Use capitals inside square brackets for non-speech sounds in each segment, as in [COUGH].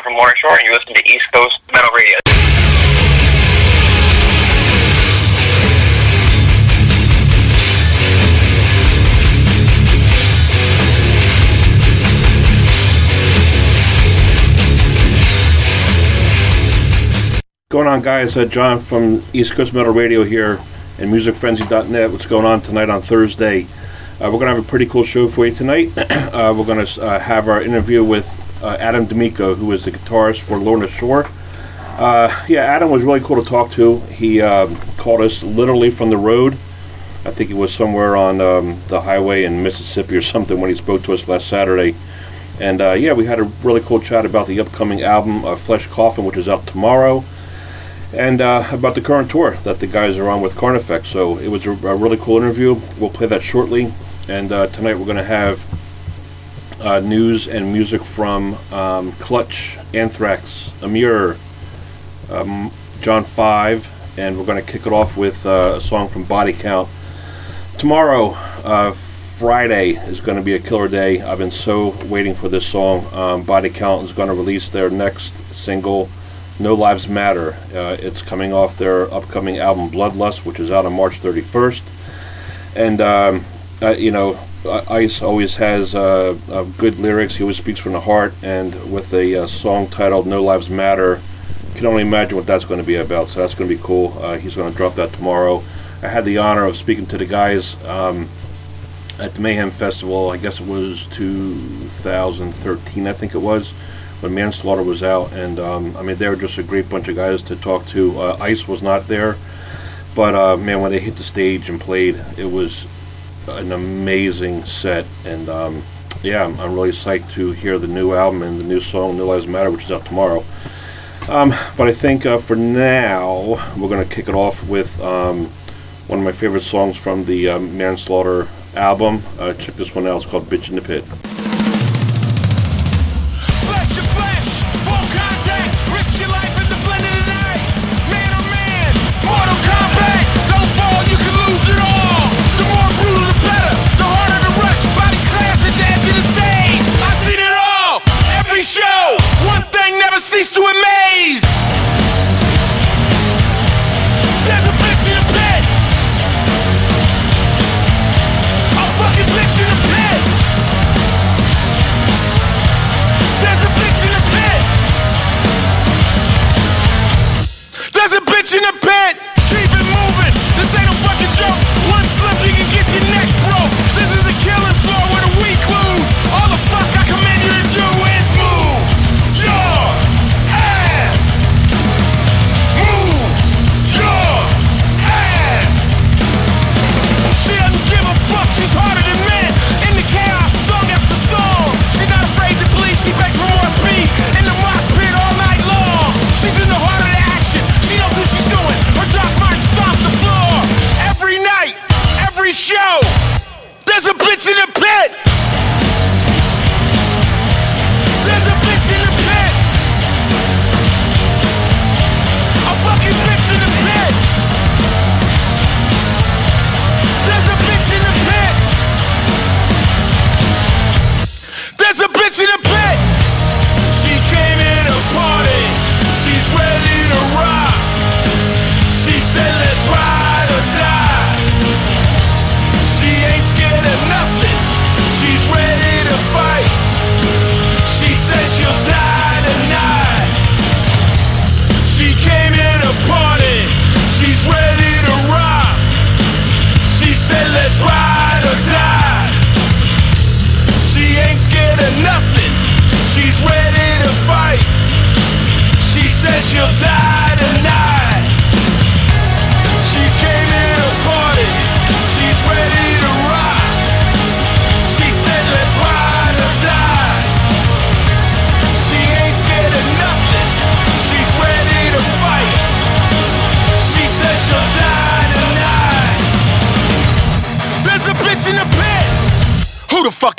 John from Lorna Shore, and you listen to East Coast Metal Radio. Going on, guys? Uh, John from East Coast Metal Radio here and MusicFrenzy.net. What's going on tonight on Thursday? Uh, we're going to have a pretty cool show for you tonight. [CLEARS THROAT] uh, we're going to uh, have our interview with uh, Adam De Micco, who is the guitarist for Lorna Shore. Uh, yeah, Adam was really cool to talk to. He um, called us literally from the road. I think he was somewhere on um, the highway in Mississippi or something when he spoke to us last Saturday. And uh, yeah, we had a really cool chat about the upcoming album, Flesh Coffin, which is out tomorrow and uh, about the current tour that the guys are on with Carnifex. So it was a, a really cool interview. We'll play that shortly. And uh, tonight we're going to have uh, news and music from um, Clutch, Anthrax, Emmure, um, John 5, and we're going to kick it off with uh, a song from Body Count. Tomorrow, uh, Friday, is going to be a killer day. I've been so waiting for this song. Um, Body Count is going to release their next single. No Lives Matter. Uh, it's coming off their upcoming album Bloodlust, which is out on March 31st. And, um, uh, you know, Ice always has uh, uh, good lyrics. He always speaks from the heart. And with a uh, song titled No Lives Matter, can only imagine what that's going to be about. So that's going to be cool. Uh, he's going to drop that tomorrow. I had the honor of speaking to the guys um, at the Mayhem Festival. I guess it was 2013, I think it was when Manslaughter was out, and um, I mean they were just a great bunch of guys to talk to. Uh, Ice was not there, but uh, man, when they hit the stage and played, it was an amazing set, and um, yeah, I'm, I'm, really psyched to hear the new album and the new song "No Lives Matter," which is out tomorrow. Um, but I think uh, for now we're going to kick it off with um, one of my favorite songs from the uh, Manslaughter album. Uh, check this one out; it's called "Bitch in the Pit."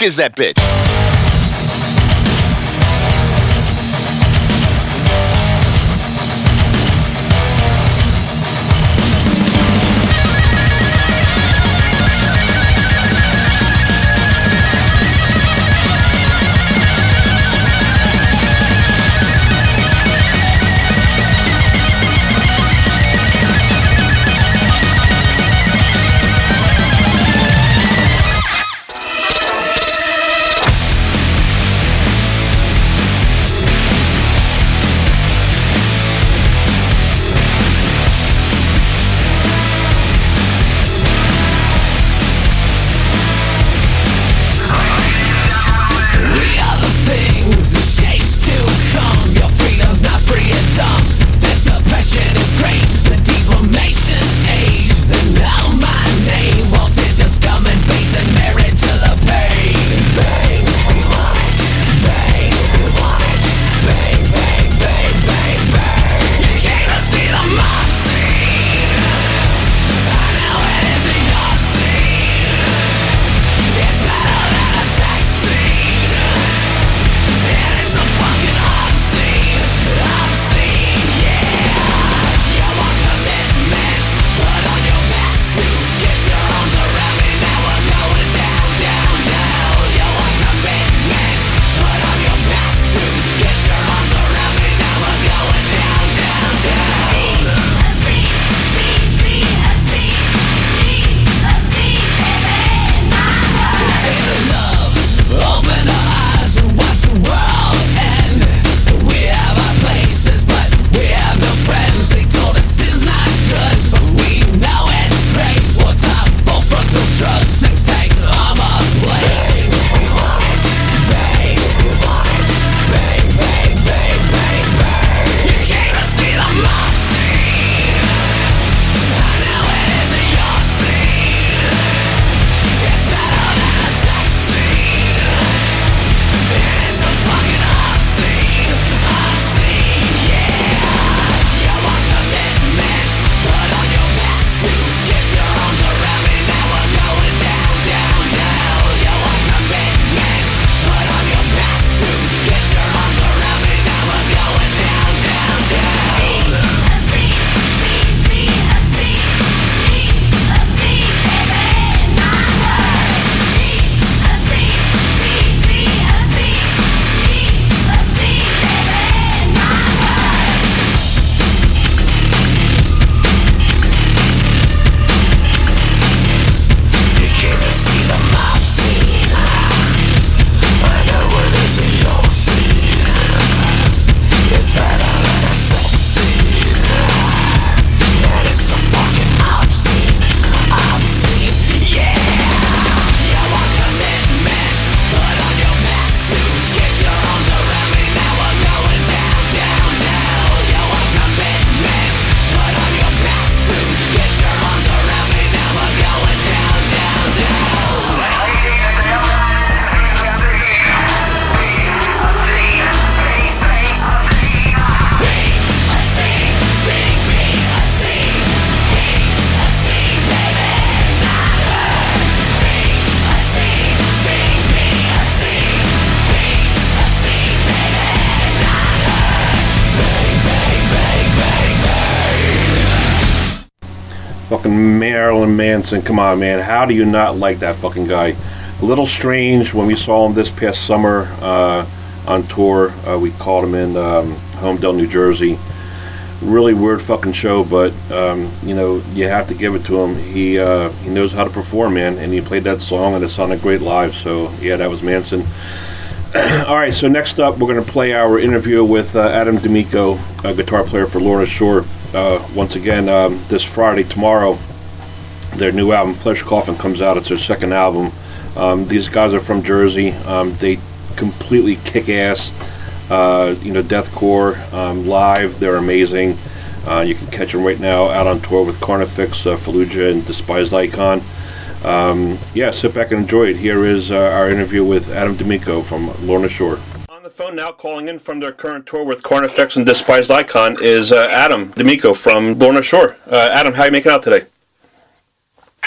Is that bitch? Manson. Come on, man. How do you not like that fucking guy? A little strange when we saw him this past summer uh, on tour. Uh, we called him in um, Holmdel, New Jersey. Really weird fucking show, but um, you know you have to give it to him. He uh, he knows how to perform, man, and he played that song and it sounded great live. So yeah, that was Manson. [CLEARS THROAT] All right, so next up, we're going to play our interview with uh, Adam De Micco, a guitar player for Lorna Shore. Uh, once again, um, this Friday, tomorrow, their new album, Flesh Coffin, comes out. It's their second album. Um, these guys are from Jersey. Um, they completely kick ass. Uh, you know, deathcore um, live. They're amazing. Uh, you can catch them right now out on tour with Carnifex, uh, Fallujah, and Despised Icon. Um, yeah, sit back and enjoy it. Here is uh, our interview with Adam De Micco from Lorna Shore. On the phone now, calling in from their current tour with Carnifex and Despised Icon, is uh, Adam De Micco from Lorna Shore. Uh, Adam, how are you making out today?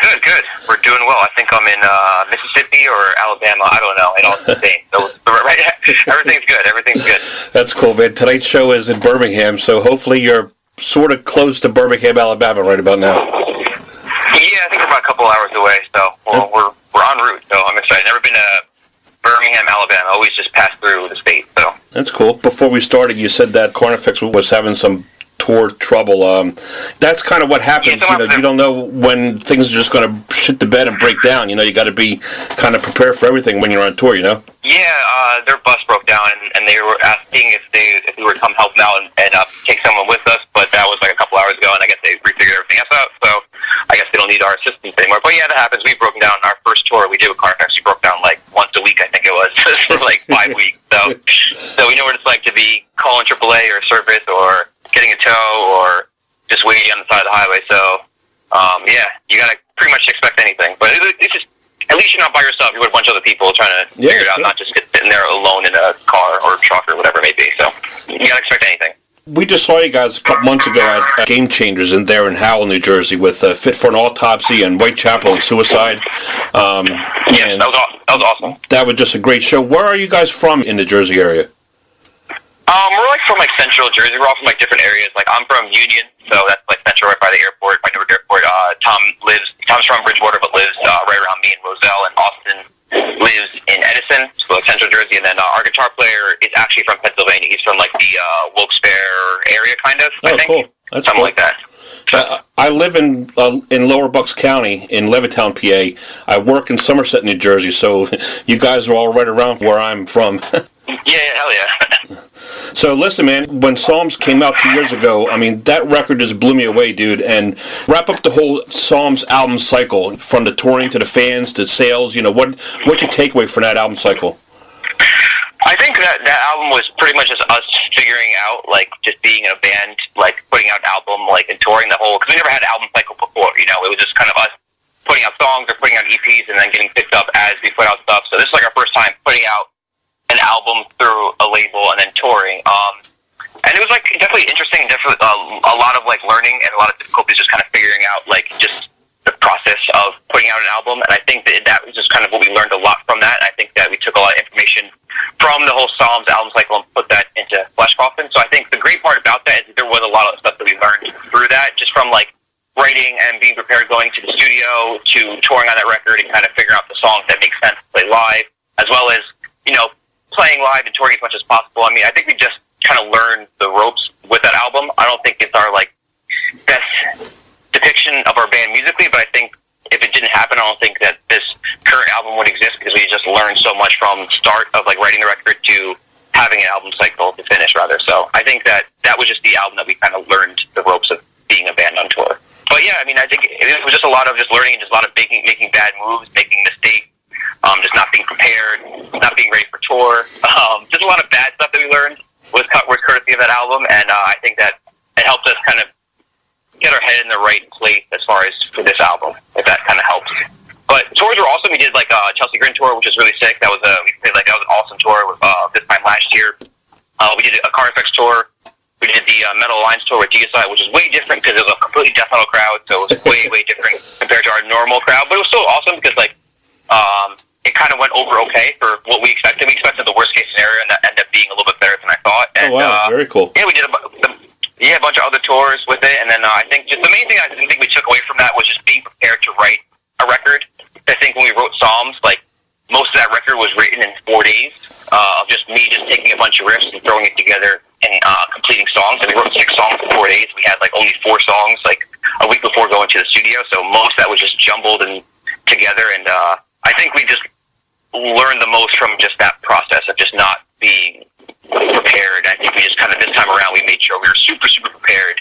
Good, good. We're doing well. I think I'm in uh, Mississippi or Alabama. I don't know. It all the same. So, [LAUGHS] right, everything's good. Everything's good. That's cool, man. Tonight's show is in Birmingham, so hopefully you're sort of close to Birmingham, Alabama, right about now. Yeah, I think we're about a couple hours away. So well, we're we're en route. So I'm excited. Never been to Birmingham, Alabama. Always just passed through the state. So That's cool. Before we started, you said that Carnifex was having some tour trouble. Um, that's kind of what happens. You know, you don't know when things are just going to shit the bed and break down. You know, you got to be kind of prepared for everything when you're on tour. You know. yeah, uh, their bus broke down, and, and they were asking if they if we would come help them out and, and uh, take someone with us. But that was like a couple hours ago, and I guess they refigured everything else out. So I guess they don't need our assistance anymore. But yeah, that happens. We've broken down. Our first tour we did with Carnifex, we broke down like once a week. I think it was [LAUGHS] for like five [LAUGHS] weeks. So so we know what it's like to be calling AAA or service or getting a tow or just waiting on the side of the highway. So um, yeah, you gotta pretty much expect anything. But it, it's just at least you're not by yourself. You're with a bunch of other people trying to Yeah, figure it out, sure. not just sitting there alone in a car or truck or whatever it may be. So you gotta expect anything. We just saw you guys a couple months ago at, at Game Changers in there in Howell, New Jersey, with uh, Fit for an Autopsy and Whitechapel and Suicide. Um, Yeah, that was aw- that was awesome. that was just a great show. Where are you guys from in the Jersey area? Um, we're like from like central Jersey. We're all from like different areas. Like I'm from Union, so that's like central, right by the airport, by Newark Airport. Uh, Tom lives. Tom's from Bridgewater, but lives uh, right around me in Roselle, and Austin lives in Edison, so like central Jersey. And then uh, our guitar player is actually from Pennsylvania. He's from like the uh, Wilkes-Barre area, kind of. I Oh, think. cool. That's Something cool. like that. Uh, I live in uh, in Lower Bucks County in Levittown, PA. I work in Somerset, New Jersey. So [LAUGHS] you guys are all right around where I'm from. [LAUGHS] Yeah, hell yeah. [LAUGHS] So listen, man. When Psalms came out two years ago, I mean that record just blew me away, dude. And wrap up the whole Psalms album cycle from the touring to the fans to sales. You know what? What's your takeaway from that album cycle? I think that that album was pretty much just us figuring out, like, just being in a band, like, putting out an album, like, and touring the whole, because we never had an album cycle before, you know, it was just kind of us putting out songs or putting out EPs and then getting picked up as we put out stuff. So this is like our first time putting out an album through a label and then touring. Um, and it was like definitely interesting, definitely uh, a lot of like learning and a lot of difficulties just kind of figuring out like just the process of putting out an album. And I think that that was just kind of what we learned a lot from that. I think that we took a lot of information from the whole Psalms album cycle and put that into Flesh Coffin. So I think the great part about that is that there was a lot of stuff that we learned through that, just from like writing and being prepared going to the studio to touring on that record and kind of figuring out the songs that make sense to play live, as well as, you know, playing live and touring as much as possible. I mean, I think we just kind of learned the ropes with that album. I don't think it's our like best depiction of our band musically, but I think if it didn't happen, I don't think that this current album would exist because we just learned so much from start of like writing the record to having an album cycle to finish rather. So I think that that was just the album that we kind of learned the ropes of being a band on tour. But yeah, I mean, I think it was just a lot of just learning and just a lot of making making bad moves, making mistakes, um, just not being prepared, not being ready for tour. Um, just a lot of bad stuff that we learned was cut was courtesy of that album, and uh, I think that it helped us kind of get our head in the right place as far as for this album, if that kind of helps. But tours were awesome. We did like a Chelsea Grin tour, which was really sick. That was a we played like that was an awesome tour. Uh, this time last year, uh, we did a Carnifex tour. We did the uh, Metal Alliance tour with DSI, which was way different because it was a completely death metal crowd, so it was way way different compared to our normal crowd. But it was still awesome because like um, it kind of went over okay for what we expected. We expected the worst case scenario, and that ended up being a little bit better than I thought. And, oh wow, uh, very cool. yeah, we did a, the, yeah, a bunch of other tours with it, and then uh, I think just the main thing I think we took away from that was just being prepared to write a record. I think when we wrote Psalms, like most of that record was written in four days uh, of just me just taking a bunch of riffs and throwing it together and uh, completing songs. And we wrote six songs in four days. We had like only four songs like a week before going to the studio, so most of that was just jumbled and together. And uh, I think we just learned the most from just that process of just not being prepared. I think we just kind of this time around we made sure we were super super prepared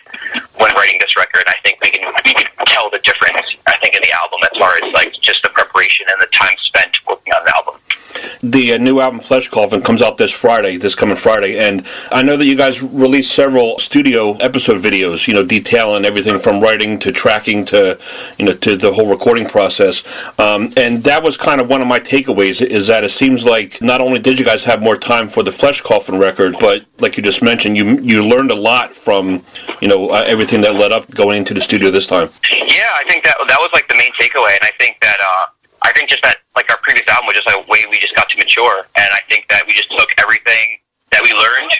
when writing this record. I think we can we can tell the difference. I think in the album as far as like just the preparation and the time spent working on the album. The uh, new album Flesh Coffin comes out this Friday, this coming Friday, and I know that you guys released several studio episode videos, you know, detailing everything from writing to tracking to, you know, to the whole recording process. Um, and that was kind of one of my takeaways is that it seems like not only did you guys have more time for the Flesh Coffin record, but like you just mentioned, you you learned a lot from, you know, uh, everything that led up going into the studio this time. Yeah, I think that that was like the main takeaway, and I think that. Uh, I think just that, like our previous album was just a way we just got to mature, and I think that we just took everything that we learned,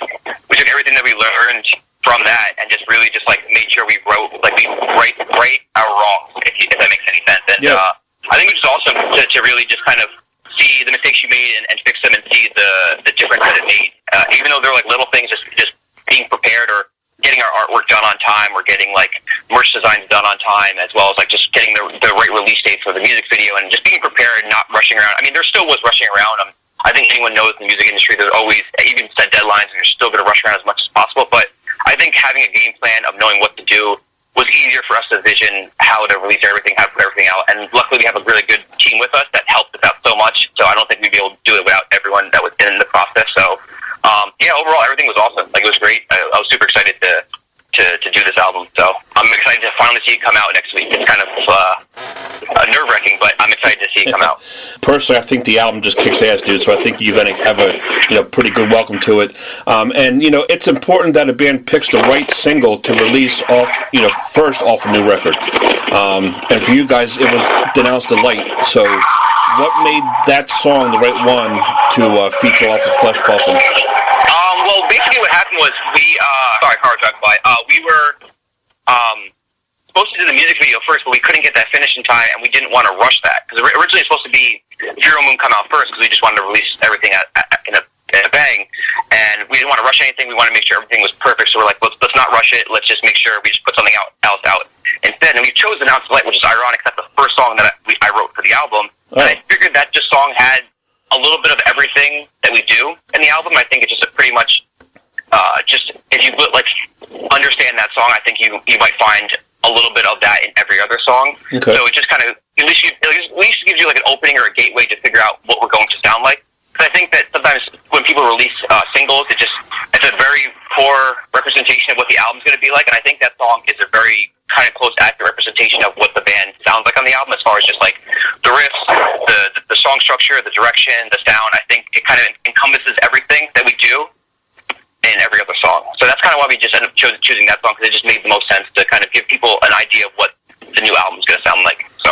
we took everything that we learned from that, and just really just like made sure we wrote, like we write, right our wrongs, if, you, if that makes any sense. And Yeah. uh, I think it was awesome to, to really just kind of see the mistakes you made and, and fix them, and see the the difference that it made. Uh, even though they're like little things, just just being prepared or getting our artwork done on time or getting like merch designs done on time as well as like just getting the, the right release date for the music video and just being prepared and not rushing around. I mean there still was rushing around. Um, i think anyone knows in the music industry there's always even set deadlines and you're still going to rush around as much as possible. But i think having a game plan of knowing what to do was easier for us to vision how to release everything how to put everything out and luckily we have a really good team with us that helped us out so much so i don't think we'd be able to do it without everyone that was in the process so um, yeah, overall everything was awesome. Like it was great. I, I was super excited to, to to do this album. So I'm excited to finally see it come out next week. It's kind of uh, nerve wracking, but I'm excited to see it come out. [LAUGHS] Personally, I think the album just kicks ass, dude. So I think you're going to have a you know pretty good welcome to it. Um, and you know, it's important that a band picks the right single to release off you know first off a new record. Um, and for you guys, it was "Denounce the Light." So what made that song the right one to uh, feature off of Flesh Coffin? Well, basically what happened was we, uh, sorry, car driving by. Uh, we were um, supposed to do the music video first, but we couldn't get that finished in time, and we didn't want to rush that because originally it was supposed to be Zero Moon come out first because we just wanted to release everything at, at, in, a, in a bang, and we didn't want to rush anything. We wanted to make sure everything was perfect, so we're like, let's, let's not rush it. Let's just make sure we just put something out, else out instead. And we chose "Denounce the Light," which is ironic. That's the first song that I, we, I wrote for the album, and I figured that just song had a little bit of everything that we do in the album. I think it's just a pretty much uh, just if you like understand that song, I think you you might find a little bit of that in every other song. Okay. So it just kind of at least you, at least gives you like an opening or a gateway to figure out what we're going to sound like. Because I think that sometimes when people release uh, singles, it just it's a very poor representation of what the album's going to be like. And I think that song is a very kind of close, accurate representation of what the band sounds like on the album, as far as just like the riffs, the the, the song structure, the direction, the sound. I think it kind of encompasses everything that we do in every other song. So that's kind of why we just ended up choosing that song because it just made the most sense to kind of give people an idea of what the new album's going to sound like. So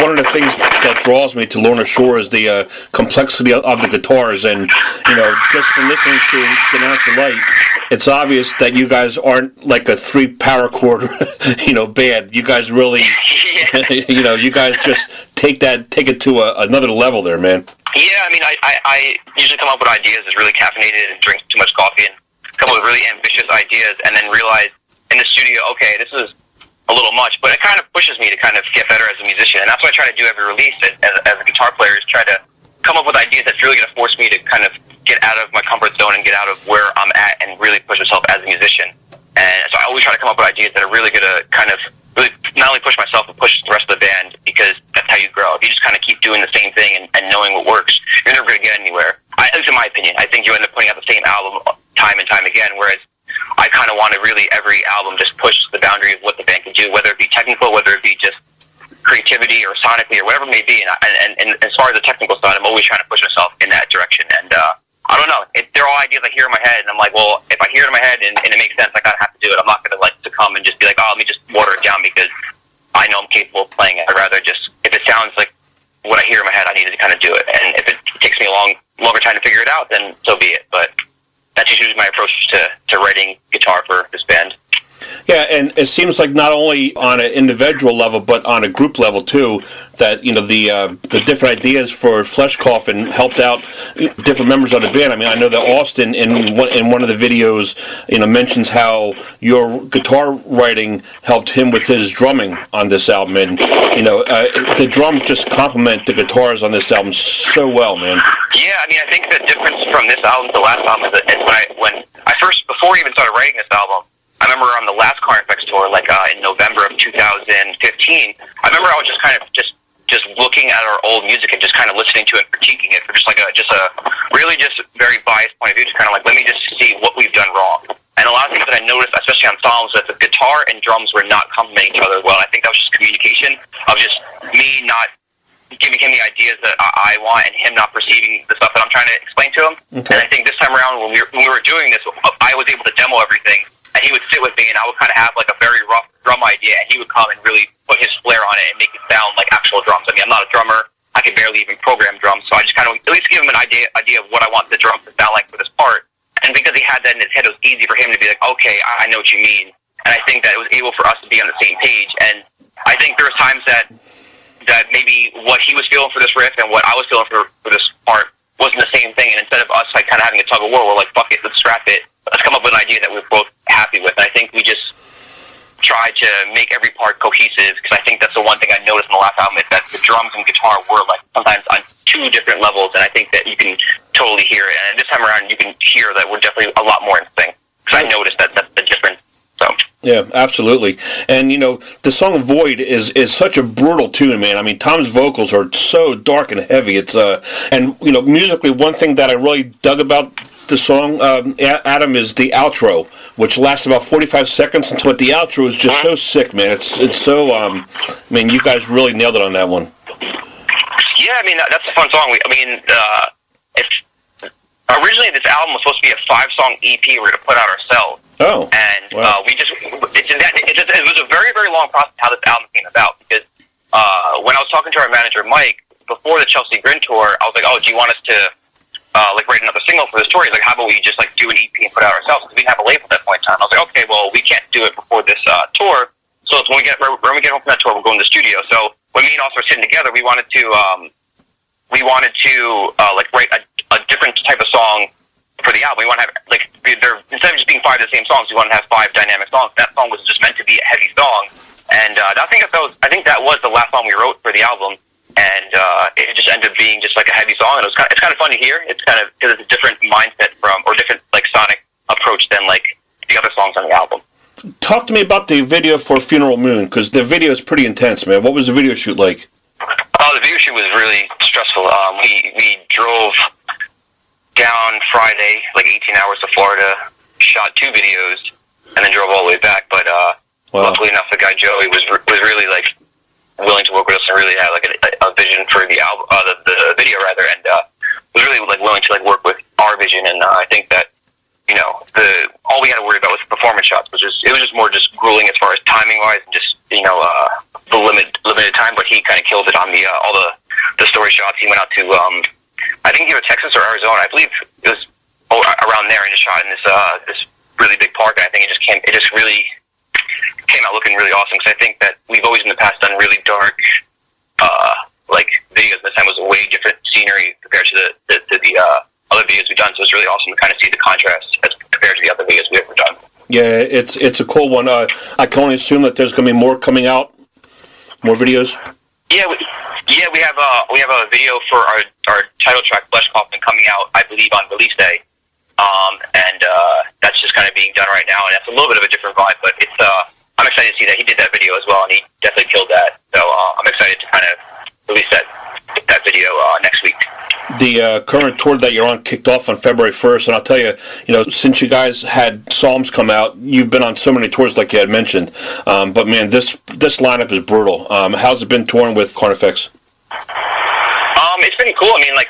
one of the things that draws me to Lorna Shore is the uh, complexity of the guitars, and you know, just from listening to "Denounce the Light," it's obvious that you guys aren't like a three power chord, [LAUGHS] you know, band. You guys really, [LAUGHS] [LAUGHS] you know, you guys just take that, take it to a, another level, there, man. Yeah, I mean, I, I, I usually come up with ideas that's really caffeinated and drink too much coffee and come up with really ambitious ideas and then realize in the studio, okay, this is a little much, but it kind of pushes me to kind of get better as a musician. And that's what I try to do every release as, as, a guitar player is try to come up with ideas that's really going to force me to kind of get out of my comfort zone and get out of where I'm at and really push myself as a musician. And so I always try to come up with ideas that are really going to kind of really not only push myself but push the rest of the band because that's how you grow. If you just kind of keep doing the same thing and, and knowing what works, you're never going to get anywhere. I, at least in my opinion, I think you end up putting out the same album time and time again. Whereas I kind of want to really every album just push the boundary of what the band can do, whether it be technical, whether it be just creativity or sonically or whatever it may be. And, I- and, and as far as the technical side, I'm always trying to push myself in that direction. And uh, I don't know, it, they're all ideas I hear in my head, and I'm like, well, if I hear it in my head and, and it makes sense, I gotta have to do it. I'm not gonna like to come and just be like, oh, let me just water it down because I know I'm capable of playing it. I'd rather just if it sounds like what I hear in my head, I need to kind of do it. And if it takes me a long longer time to figure it out, then so be it. But that's usually my approach to, to writing guitar for this band. And it seems like not only on an individual level, but on a group level too. That you know the uh, the different ideas for Flesh Coffin helped out different members of the band. I mean, I know that Austin in one, in one of the videos, you know, mentions how your guitar writing helped him with his drumming on this album, and you know, uh, the drums just complement the guitars on this album so well, man. Yeah, I mean, I think the difference from this album to the last album is that when I when I first before I even started writing this album. I remember on the last Carnifex tour, like uh, in November of 2015. I remember I was just kind of just just looking at our old music and just kind of listening to it and critiquing it for just like a just a really just very biased point of view, just kind of like let me just see what we've done wrong. And a lot of things that I noticed, especially on songs, that the guitar and drums were not complementing each other well. I think that was just communication of just me not giving him the ideas that I want and him not perceiving the stuff that I'm trying to explain to him. Okay. And I think this time around when we were, when we were doing this, I was able to demo everything and he would sit with me, and I would kind of have like a very rough drum idea, and he would come and really put his flair on it and make it sound like actual drums. I mean, I'm not a drummer; I can barely even program drums, so I just kind of at least give him an idea idea of what I want the drums to sound like for this part. And because he had that in his head, it was easy for him to be like, okay, I know what you mean. And I think that it was able for us to be on the same page. And I think there was times that that maybe what he was feeling for this riff and what I was feeling for, for this part wasn't the same thing. And instead of us like kind of having a tug of war, we're like, fuck it, let's scrap it. Let's come up with an idea that we're both happy with. And I think we just try to make every part cohesive because I think that's the one thing I noticed in the last album is that the drums and guitar were like sometimes on two different levels, and I think that you can totally hear it. And this time around, you can hear that we're definitely a lot more in sync because I noticed that that's the difference. So. Yeah, absolutely. And you know, the song "Void" is is such a brutal tune, man. I mean, Tom's vocals are so dark and heavy. It's uh, and you know, musically, one thing that I really dug about the song, um, Adam, is the outro, which lasts about forty five seconds. And but the outro is just so sick, man. It's it's so. Um, I mean, you guys really nailed it on that one. Yeah, I mean that's a fun song. We, I mean, uh, it's originally this album was supposed to be a five song EP we we're going to put out ourselves. Oh, and wow. uh, we just it's in that it, just, it was a very very long process how this album came about because uh, when I was talking to our manager Mike before the Chelsea Grin tour, I was like, oh, do you want us to uh, like write another single for this tour? He's like, how about we just like do an EP and put it out ourselves because we didn't have a label at that point in time. I was like, okay, well we can't do it before this uh, tour. So when we get when we get home from that tour, we'll go in the studio. So when me and Austin were sitting together, we wanted to um, we wanted to uh, like write a, a different type of song for the album. We want to have like they're instead of just being five of the same songs, we want to have five dynamic songs. That song was just meant to be a heavy song, and uh, I think that was I think that was the last song we wrote for the album, and uh, it just ended up being just like a heavy song. And it was kind of, it's kind of fun to hear. It's kind of because it's a different mindset from or different like sonic approach than like the other songs on the album. Talk to me about the video for Funeral Moon because the video is pretty intense, man. What was the video shoot like? Oh, the video shoot was really stressful. Um, we we drove down Friday, like 18 hours to Florida, shot two videos, and then drove all the way back. But uh, Wow. luckily enough, the guy Joey was was really like willing to work with us and really had like a, a vision for the album, uh, the, the video rather, and uh, was really like willing to like work with our vision. And uh, I think that you know the all we had to worry about was performance shots, which is it was just more just grueling as far as timing wise and just you know uh, the limit limited time. But he kind of killed it on the uh, all the the story shots. He went out to um, I think either Texas or Arizona. I believe it was around there and just shot in this uh, this really big park. And I think it just came it just really came out looking really awesome because I think that we've always in the past done really dark uh, like videos. This time was a way different scenery compared to the the, to the uh, other videos we've done. So it's really awesome to kind of see the contrast as compared to the other videos we've ever done. Yeah, it's it's a cool one. Uh, I can only assume that there's going to be more coming out, more videos. Yeah, we, yeah, we have a we have a video for our our title track Flesh Coffin coming out, I believe, on release day. Um, and uh, that's just kind of being done right now, and it's a little bit of a different vibe, but it's uh, I'm excited to see that he did that video as well, and he definitely killed that. So uh, I'm excited to kind of release that that video uh, next week. The uh, current tour that you're on kicked off on February 1st, and I'll tell you, you know, since you guys had Psalms come out, you've been on so many tours, like you had mentioned. Um, but man, this this lineup is brutal. Um, how's it been touring with Carnifex? Um, it's been cool. I mean, like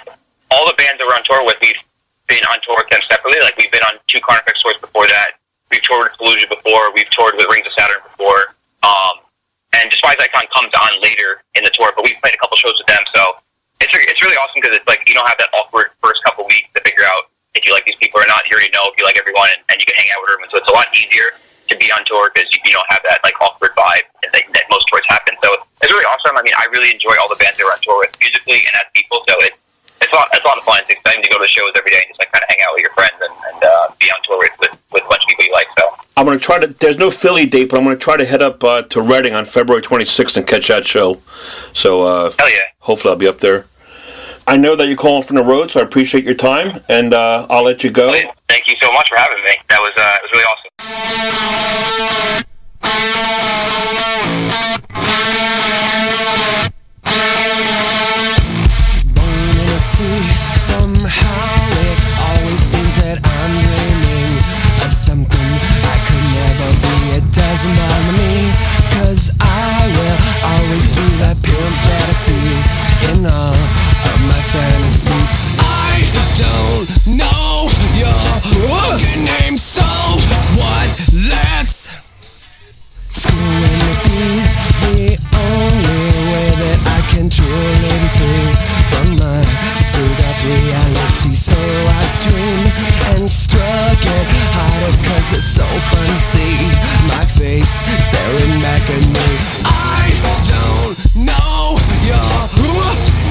all the bands that we're on tour with, we've been on tour with them separately. Like we've been on two Carnifex tours before that. We've toured with Fallujah before. We've toured with Rings of Saturn before. Um, and Despised Icon comes on later in the tour, but we've played a couple shows with them. So it's it's really awesome because it's like you don't have that awkward first couple weeks to figure out if you like these people or not. You already know if you like everyone, and, and you can hang out with them. So it's a lot easier to to be on tour because you, you don't have that like awkward vibe that, that most tours happen. So it's really awesome. I mean, I really enjoy all the bands that we're on tour with musically and as people. So it's it's a lot, it's a lot of fun. It's exciting to go to shows every day and just like kind of hang out with your friends and, and uh, be on tour with, with with a bunch of people you like. So I'm going to try to. There's no Philly date, but I'm going to try to head up uh, to Reading on February 26th and catch that show. So uh, hell yeah, hopefully I'll be up there. I know that you're calling from the road, so I appreciate your time, and uh, I'll let you go. Thank you so much for having me. That was uh, it was really awesome. Born in a sea, somehow it always seems that I'm dreaming of something I could never be. It doesn't bother me, cause I will always be that pimp that I see in all of my fantasies. I don't know your fucking name, so what? Let's Schooling to be the only way that I can truly free from my reality. So I dream and struggle harder cause it's so fun to see my face staring back at me. I don't know your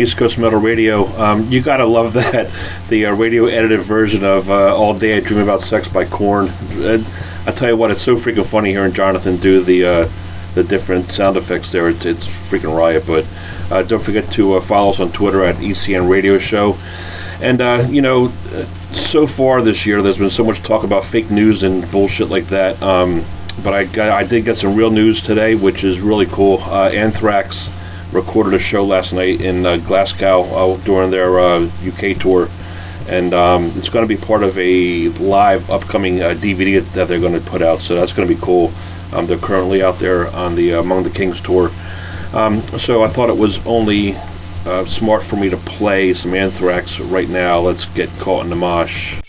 East Coast Metal Radio. Um, you gotta love that the uh, radio edited version of uh, "All Day I Dream About Sex" by Korn. Uh, I tell you what, it's so freaking funny hearing Jonathan do the uh, the different sound effects there. It's it's freaking riot. But uh, don't forget to uh, follow us on Twitter at ECM Radio Show. And you know, so far this year, there's been so much talk about fake news and bullshit like that. Um, but I got, I did get some real news today, which is really cool. Anthrax recorded a show last night in uh, Glasgow uh, during their uh, UK tour, and um, it's going to be part of a live upcoming uh, DVD that they're going to put out. So that's going to be cool. Um, they're currently out there on the uh, Among the Kings tour. Um, so I thought it was only uh, smart for me to play some Anthrax right now. Let's get caught in the mosh.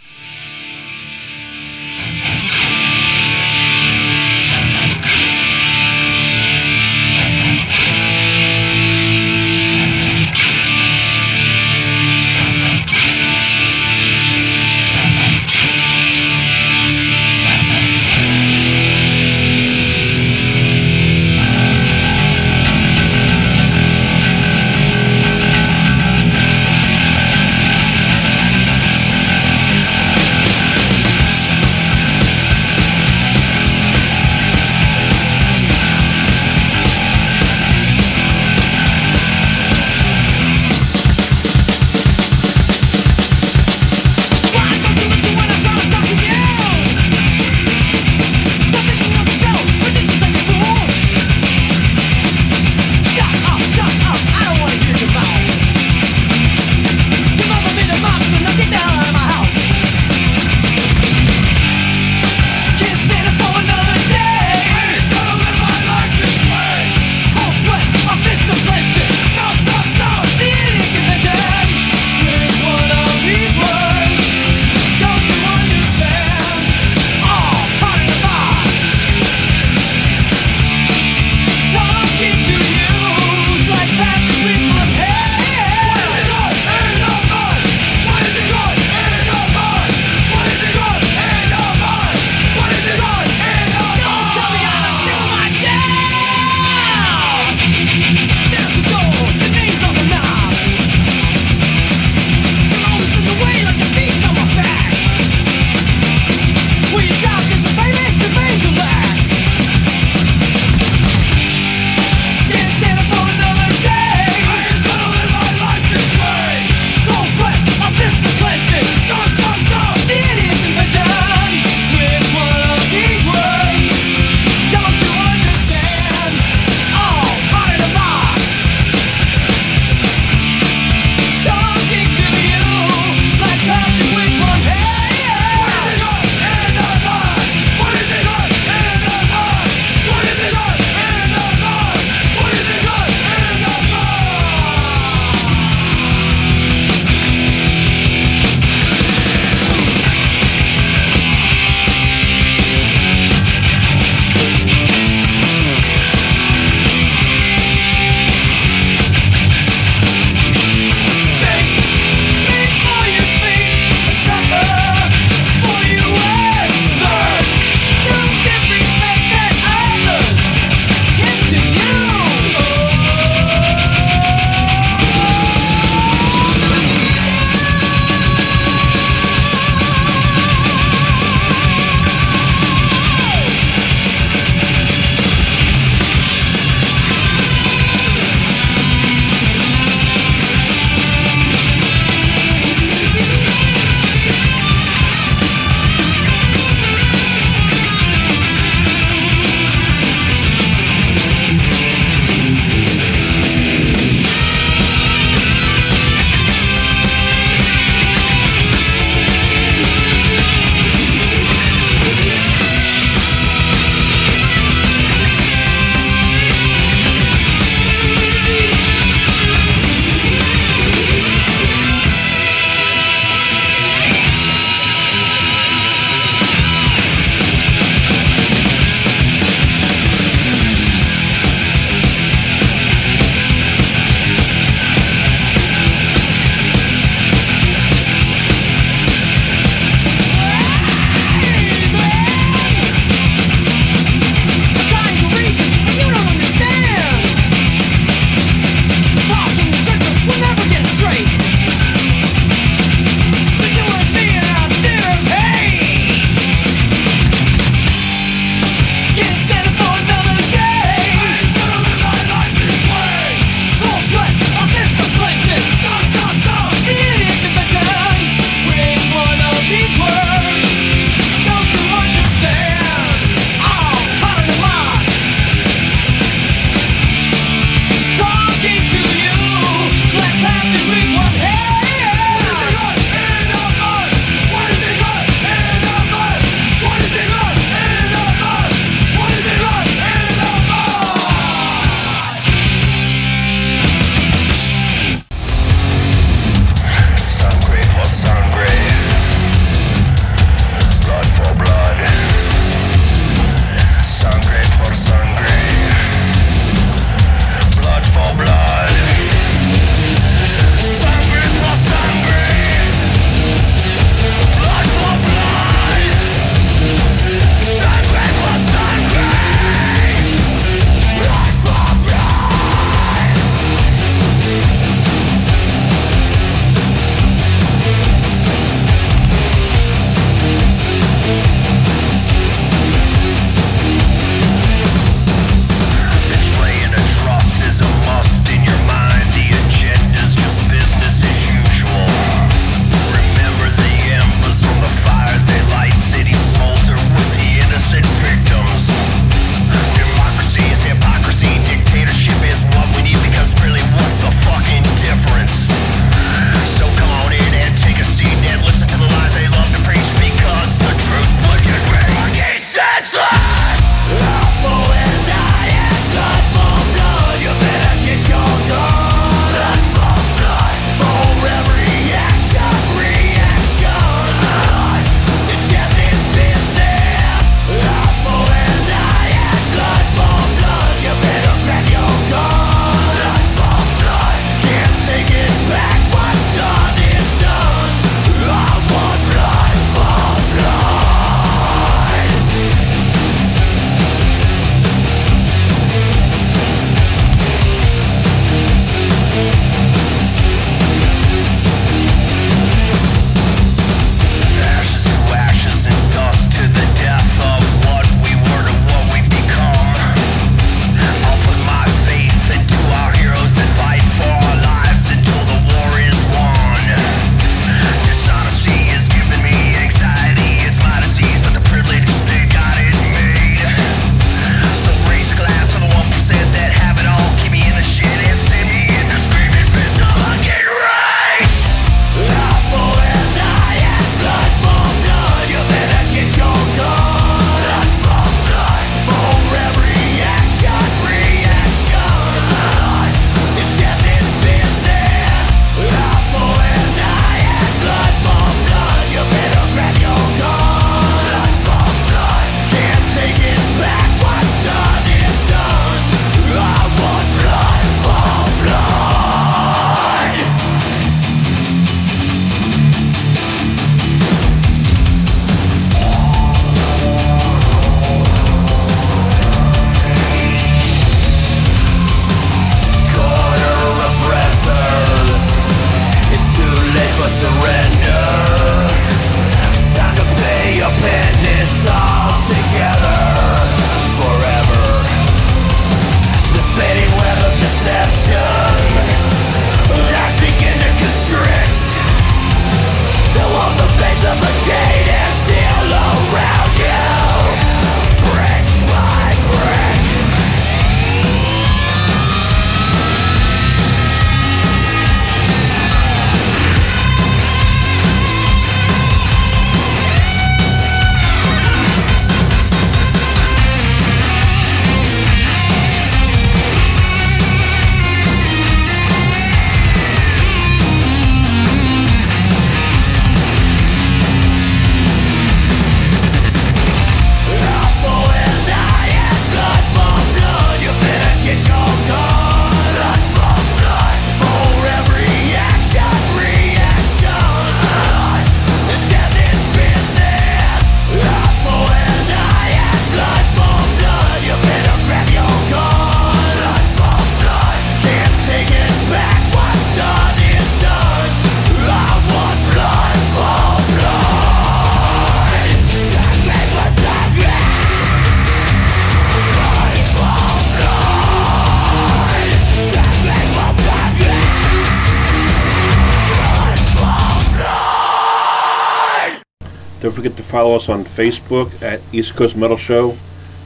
Follow us on Facebook at East Coast Metal Show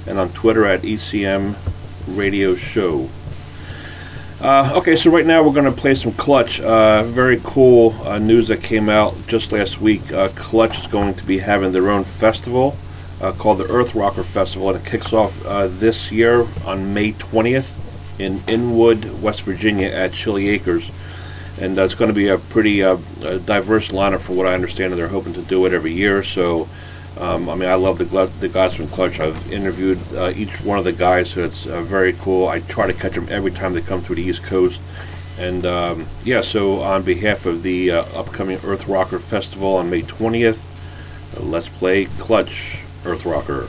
and on Twitter at ECM Radio Show. Uh, okay, so right now we're going to play some Clutch. Uh, very cool uh, news that came out just last week. Uh, Clutch is going to be having their own festival uh, called the Earth Rocker Festival, and it kicks off uh, this year on May 20th in Inwood, West Virginia at Chili Acres. And uh, it's going to be a pretty uh, diverse lineup from what I understand, and they're hoping to do it every year. So, um, I mean, I love the, glu- the guys Clutch. I've interviewed uh, each one of the guys, so it's uh, very cool. I try to catch them every time they come through the East Coast. And um, yeah, so on behalf of the uh, upcoming Earth Rocker Festival on May 20th, uh, let's play Clutch Earth Rocker.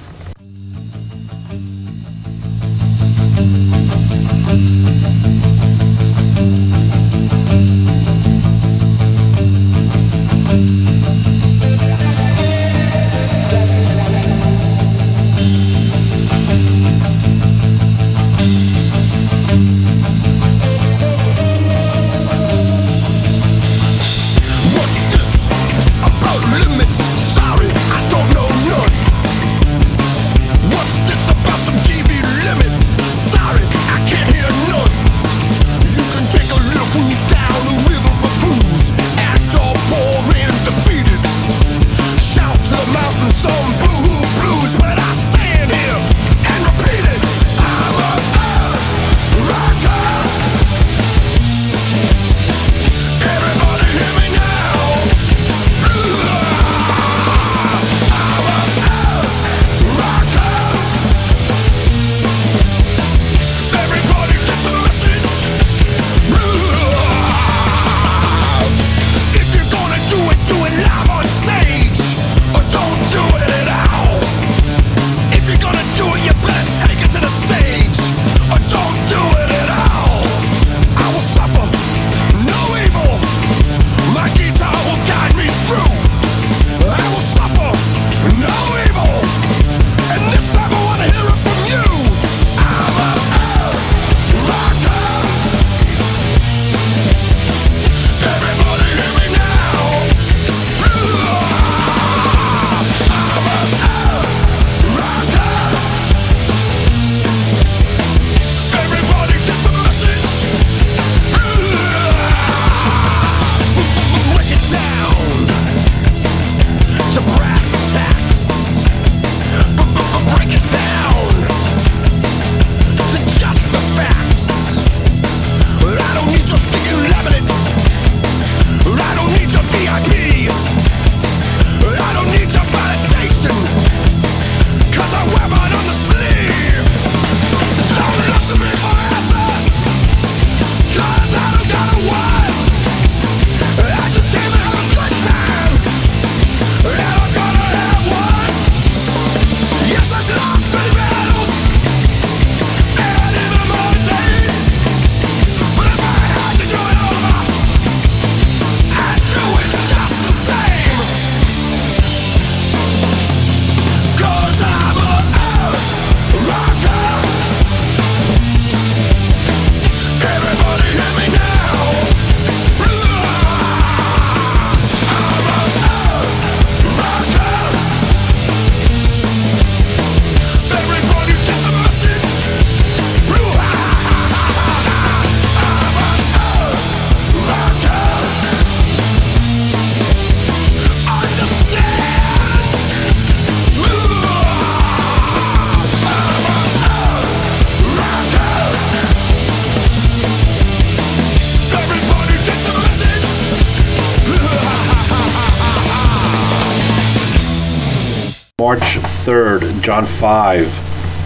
March 3rd, John Five,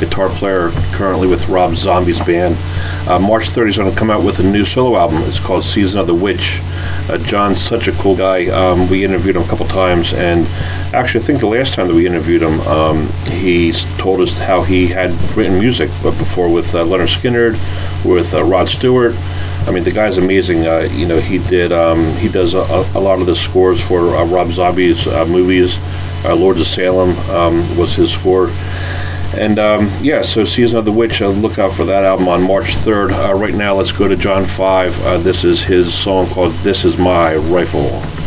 guitar player currently with Rob Zombie's band. Uh, March 3rd, he's going to come out with a new solo album. It's called Season of the Witch. Uh, John's such a cool guy. Um, we interviewed him a couple times, and actually, I think the last time that we interviewed him, um, he told us how he had written music before with uh, Lynyrd Skynyrd, with uh, Rod Stewart. I mean, the guy's amazing. Uh, you know, he did um, he does a, a lot of the scores for uh, Rob Zombie's movies. Uh, Lords of Salem um, was his score. And um, yeah, so Season of the Witch, uh, look out for that album on March 3rd. Uh, right now, let's go to John 5. Uh, this is his song called This Is My Rifle.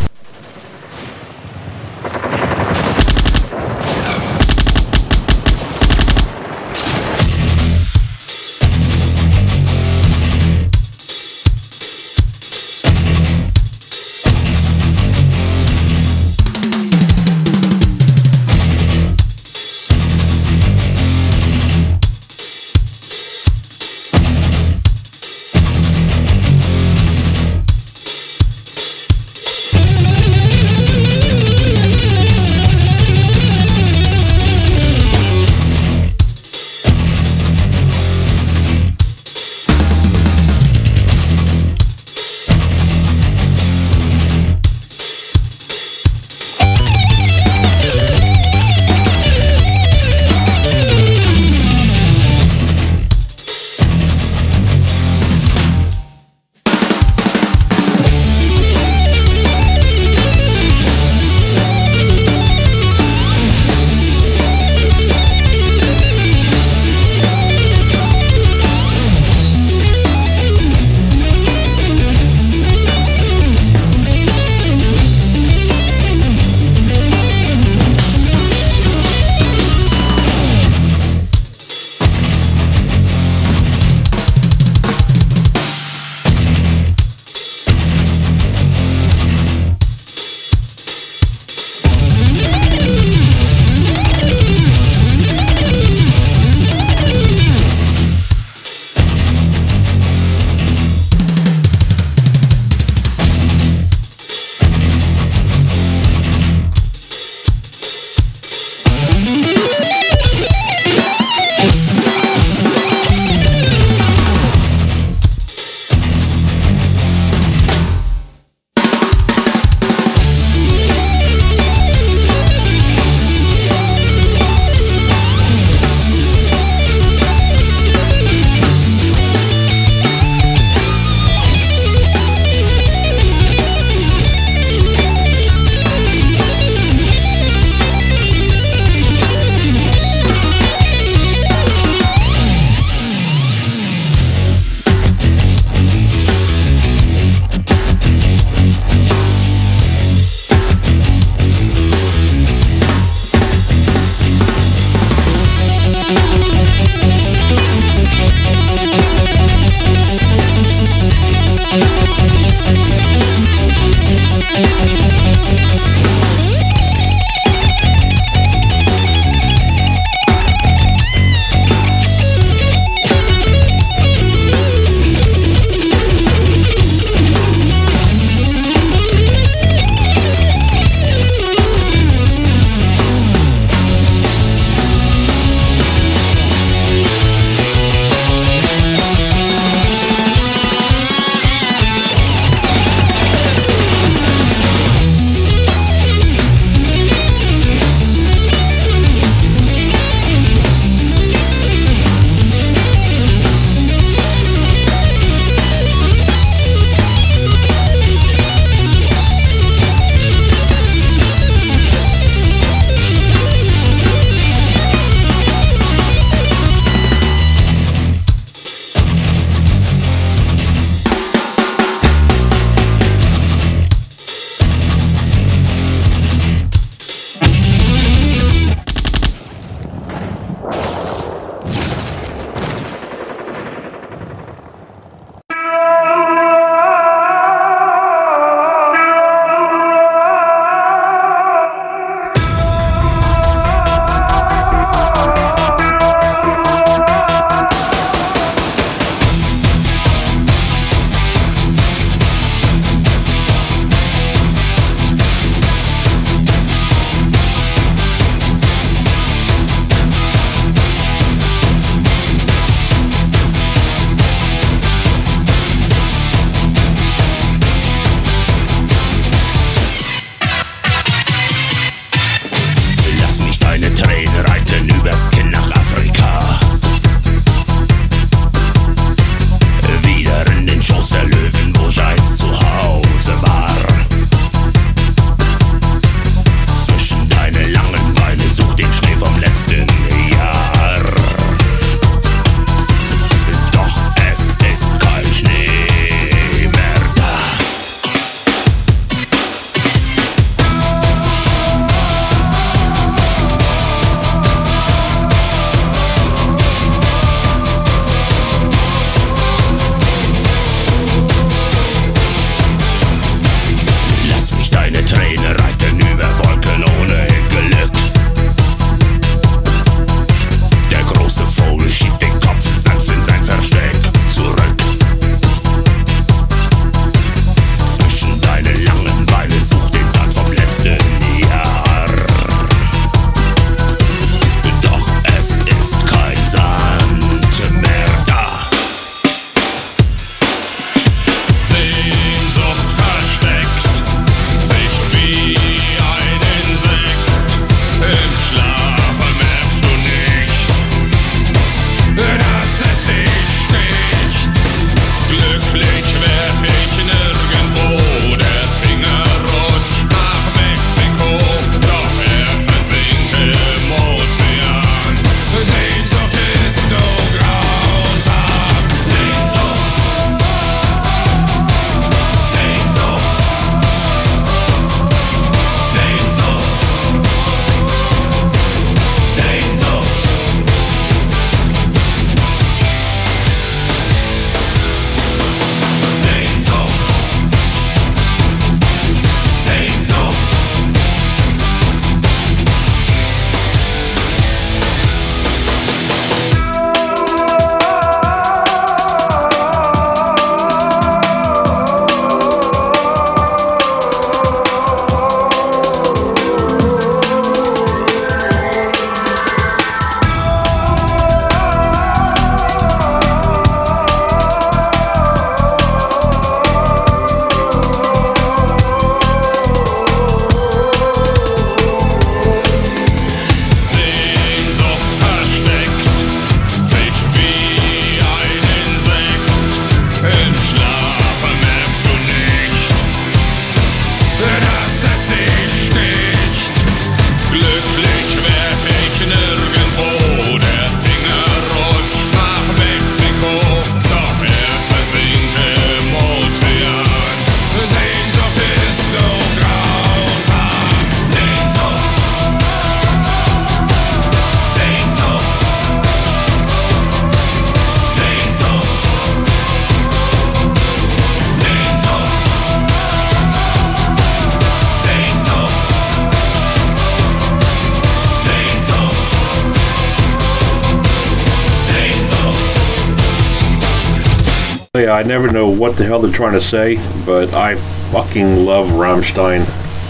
I never know what the hell they're trying to say, but I fucking love Rammstein.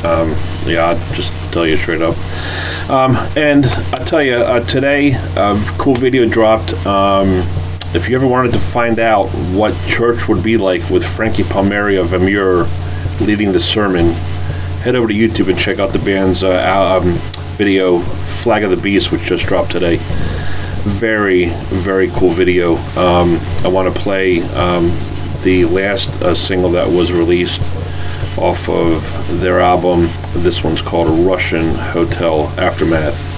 Um, yeah, I'll just tell you straight up. Um, and I tell you, uh, today, a cool video dropped. Um, if you ever wanted to find out what church would be like with Frankie Palmeri of Emmure leading the sermon, head over to YouTube and check out the band's uh, um, video, Flag of the Beast, which just dropped today. Very, very cool video. Um, I want to play um, the last uh, single that was released off of their album. This one's called Russian Hotel Aftermath.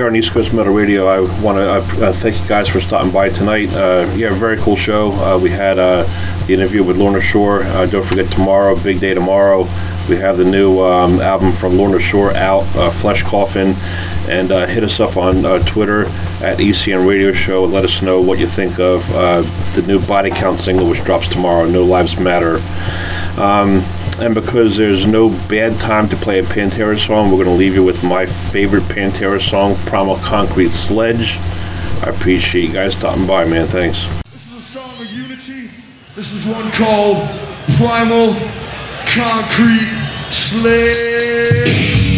Here on East Coast Metal Radio, I want to uh, thank you guys for stopping by tonight. Uh, yeah, very cool show. Uh, we had uh, the interview with Lorna Shore. Uh, don't forget tomorrow, big day tomorrow. We have the new um, album from Lorna Shore out, uh, Flesh Coffin, and hit us up on Twitter at ECM Radio Show. Let us know what you think of the new Body Count single, which drops tomorrow. No Lives Matter. Um, and because there's no bad time to play a Pantera song, we're going to leave you with my favorite Pantera song, Primal Concrete Sledge. I appreciate you guys stopping by, man. Thanks. This is a song of unity. This is one called Primal Concrete Sled.